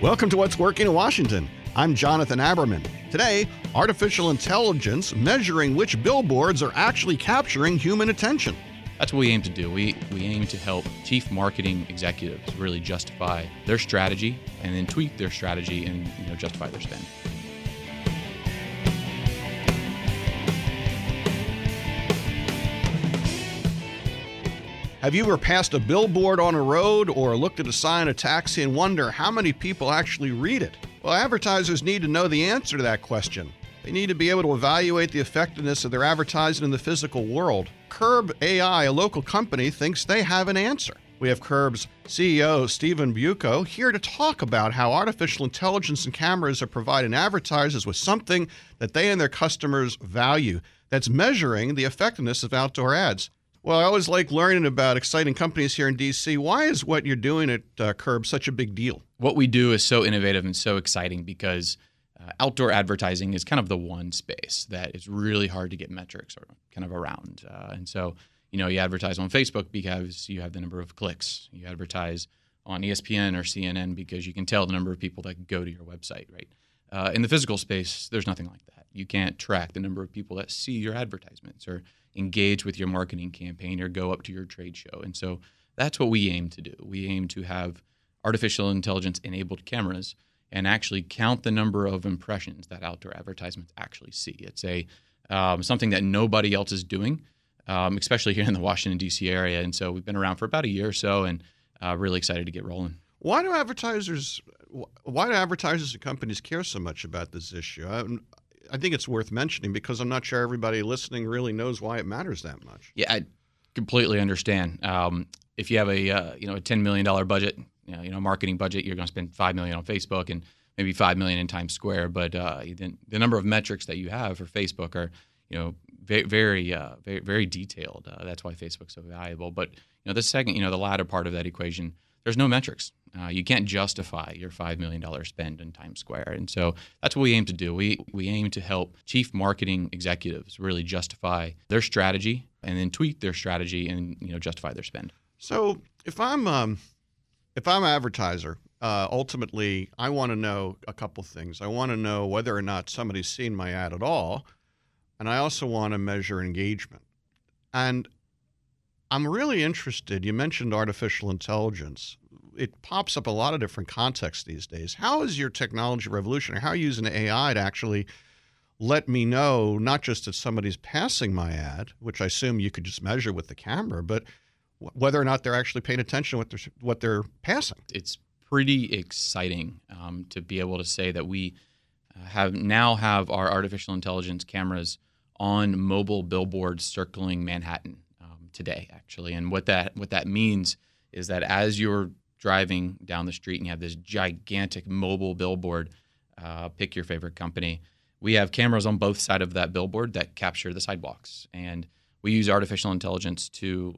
Welcome to What's Working in Washington. I'm Jonathan Aberman. Today, artificial intelligence measuring which billboards are actually capturing human attention. That's what we aim to do. We, we aim to help chief marketing executives really justify their strategy and then tweak their strategy and you know, justify their spend. Have you ever passed a billboard on a road or looked at a sign of taxi and wonder how many people actually read it? Well, advertisers need to know the answer to that question. They need to be able to evaluate the effectiveness of their advertising in the physical world. Curb AI, a local company, thinks they have an answer. We have Curb's CEO, Stephen Bucco, here to talk about how artificial intelligence and cameras are providing advertisers with something that they and their customers value that's measuring the effectiveness of outdoor ads. Well, I always like learning about exciting companies here in DC. Why is what you're doing at uh, Curb such a big deal? What we do is so innovative and so exciting because uh, outdoor advertising is kind of the one space that is really hard to get metrics or kind of around. Uh, and so, you know, you advertise on Facebook because you have the number of clicks. You advertise on ESPN or CNN because you can tell the number of people that go to your website, right? Uh, in the physical space, there's nothing like that. You can't track the number of people that see your advertisements or engage with your marketing campaign or go up to your trade show. And so that's what we aim to do. We aim to have artificial intelligence enabled cameras and actually count the number of impressions that outdoor advertisements actually see. It's a um, something that nobody else is doing, um, especially here in the Washington D.C. area. And so we've been around for about a year or so, and uh, really excited to get rolling. Why do advertisers? Why do advertisers and companies care so much about this issue? I, I think it's worth mentioning because I'm not sure everybody listening really knows why it matters that much. Yeah, I completely understand. Um, if you have a uh, you know a ten million dollar budget, you know, you know marketing budget, you're going to spend five million on Facebook and maybe five million in Times Square. But uh, the, the, number of metrics that you have for Facebook are you know very very uh, very, very detailed. Uh, that's why Facebook's so valuable. But you know the second, you know the latter part of that equation, there's no metrics. Uh, you can't justify your $5 million spend in Times Square. And so that's what we aim to do. We, we aim to help chief marketing executives really justify their strategy and then tweak their strategy and you know justify their spend. So if I'm um, if I'm an advertiser, uh, ultimately I want to know a couple things. I want to know whether or not somebody's seen my ad at all, and I also want to measure engagement. And I'm really interested. You mentioned artificial intelligence it pops up a lot of different contexts these days. How is your technology revolution, or how are you using AI to actually let me know not just that somebody's passing my ad, which I assume you could just measure with the camera, but whether or not they're actually paying attention to what they're what they're passing. It's pretty exciting um, to be able to say that we uh, have now have our artificial intelligence cameras on mobile billboards circling Manhattan today, actually. And what that what that means is that as you're driving down the street and you have this gigantic mobile billboard, uh, pick your favorite company. We have cameras on both sides of that billboard that capture the sidewalks, and we use artificial intelligence to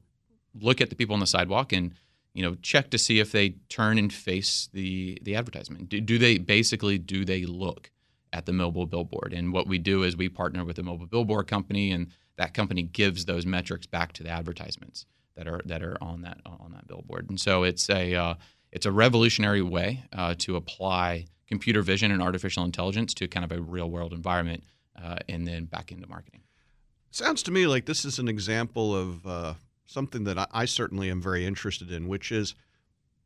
look at the people on the sidewalk and you know check to see if they turn and face the the advertisement. Do, do they basically do they look at the mobile billboard? And what we do is we partner with a mobile billboard company, and that company gives those metrics back to the advertisements that are that are on that on that billboard. And so it's a uh, it's a revolutionary way uh, to apply computer vision and artificial intelligence to kind of a real world environment, uh, and then back into marketing. Sounds to me like this is an example of uh, something that I, I certainly am very interested in, which is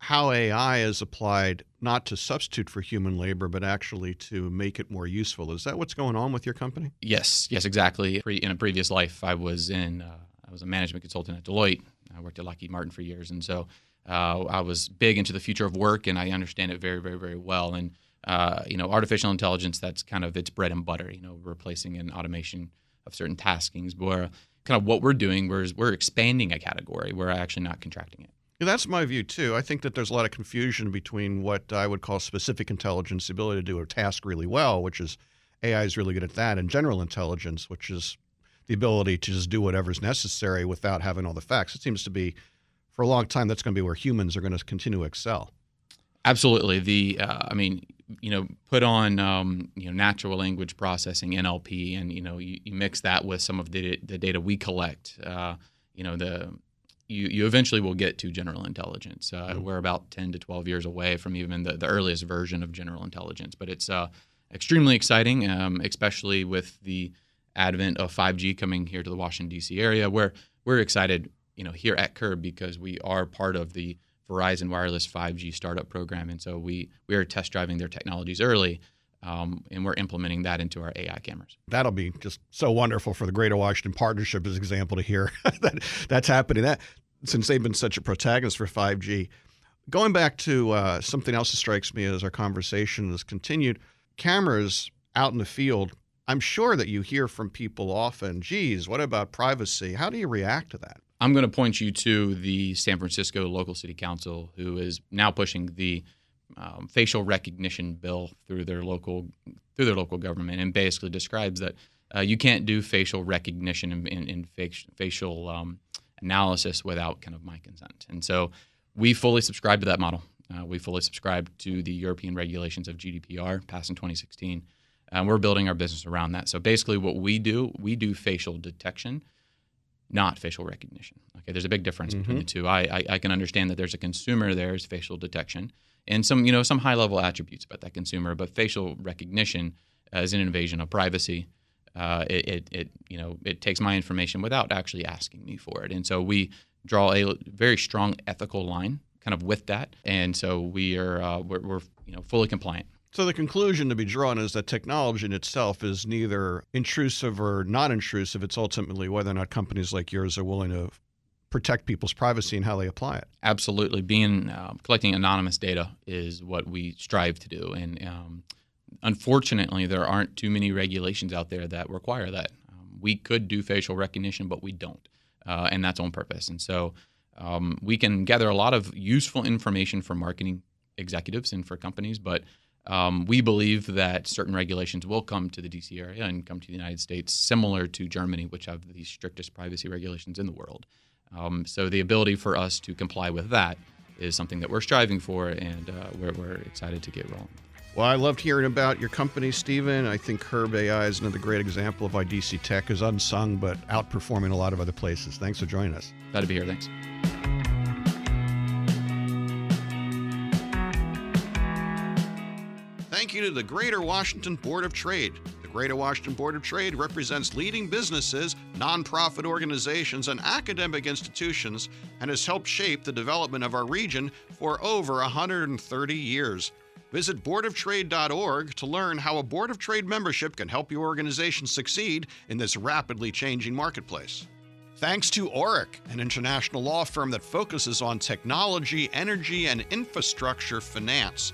how AI is applied not to substitute for human labor, but actually to make it more useful. Is that what's going on with your company? Yes, yes, exactly. In a previous life, I was in uh, I was a management consultant at Deloitte. I worked at Lockheed Martin for years, and so uh, I was big into the future of work, and I understand it very, very, very well. And uh, you know, artificial intelligence that's kind of its bread and butter. You know, replacing an automation of certain taskings. Where kind of what we're doing, we're we're expanding a category. We're actually not contracting it. Yeah, that's my view too. I think that there's a lot of confusion between what I would call specific intelligence, the ability to do a task really well, which is AI is really good at that, and general intelligence, which is the ability to just do whatever's necessary without having all the facts. It seems to be, for a long time, that's going to be where humans are going to continue to excel. Absolutely. The uh, I mean, you know, put on um, you know natural language processing (NLP) and you know you, you mix that with some of the the data we collect. Uh, you know the you, you eventually will get to general intelligence. Uh, mm-hmm. We're about 10 to 12 years away from even the, the earliest version of general intelligence, but it's uh, extremely exciting, um, especially with the advent of 5G coming here to the Washington D.C. area. Where we're excited, you know, here at Curb because we are part of the Verizon Wireless 5G startup program, and so we we are test driving their technologies early. Um, and we're implementing that into our AI cameras. That'll be just so wonderful for the Greater Washington Partnership as an example to hear that that's happening. That since they've been such a protagonist for 5G. Going back to uh, something else that strikes me as our conversation has continued, cameras out in the field. I'm sure that you hear from people often, geez, what about privacy? How do you react to that? I'm going to point you to the San Francisco local city council, who is now pushing the um, facial recognition bill through their local through their local government, and basically describes that uh, you can't do facial recognition in, in, in facial um, analysis without kind of my consent. And so we fully subscribe to that model. Uh, we fully subscribe to the European regulations of GDPR passed in 2016. And we're building our business around that. So basically, what we do, we do facial detection, not facial recognition. Okay, there's a big difference mm-hmm. between the two. I, I, I can understand that there's a consumer there is facial detection, and some you know some high level attributes about that consumer. But facial recognition uh, is an invasion of privacy. Uh, it, it, it, you know it takes my information without actually asking me for it, and so we draw a very strong ethical line kind of with that, and so we are uh, we're, we're you know fully compliant. So the conclusion to be drawn is that technology in itself is neither intrusive or not intrusive. It's ultimately whether or not companies like yours are willing to protect people's privacy and how they apply it. Absolutely, being uh, collecting anonymous data is what we strive to do, and um, unfortunately, there aren't too many regulations out there that require that. Um, we could do facial recognition, but we don't, uh, and that's on purpose. And so, um, we can gather a lot of useful information for marketing executives and for companies, but um, we believe that certain regulations will come to the DC area and come to the United States, similar to Germany, which have the strictest privacy regulations in the world. Um, so the ability for us to comply with that is something that we're striving for, and uh, we're, we're, excited to get rolling. Well, I loved hearing about your company, Stephen. I think Curb AI is another great example of why DC Tech is unsung but outperforming a lot of other places. Thanks for joining us. Glad to be here. Thanks. Thank you to the Greater Washington Board of Trade. Greater Washington Board of Trade represents leading businesses, nonprofit organizations, and academic institutions and has helped shape the development of our region for over 130 years. Visit boardoftrade.org to learn how a Board of Trade membership can help your organization succeed in this rapidly changing marketplace. Thanks to Orrick, an international law firm that focuses on technology, energy, and infrastructure finance.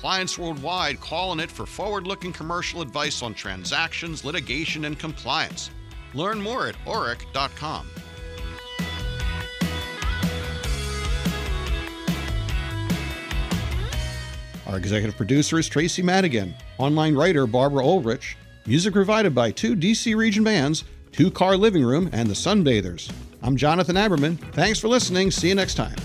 Clients worldwide call on it for forward looking commercial advice on transactions, litigation, and compliance. Learn more at orrick.com. Our executive producer is Tracy Madigan, online writer Barbara Ulrich, music provided by two DC region bands, Two Car Living Room, and the Sunbathers. I'm Jonathan Aberman. Thanks for listening. See you next time.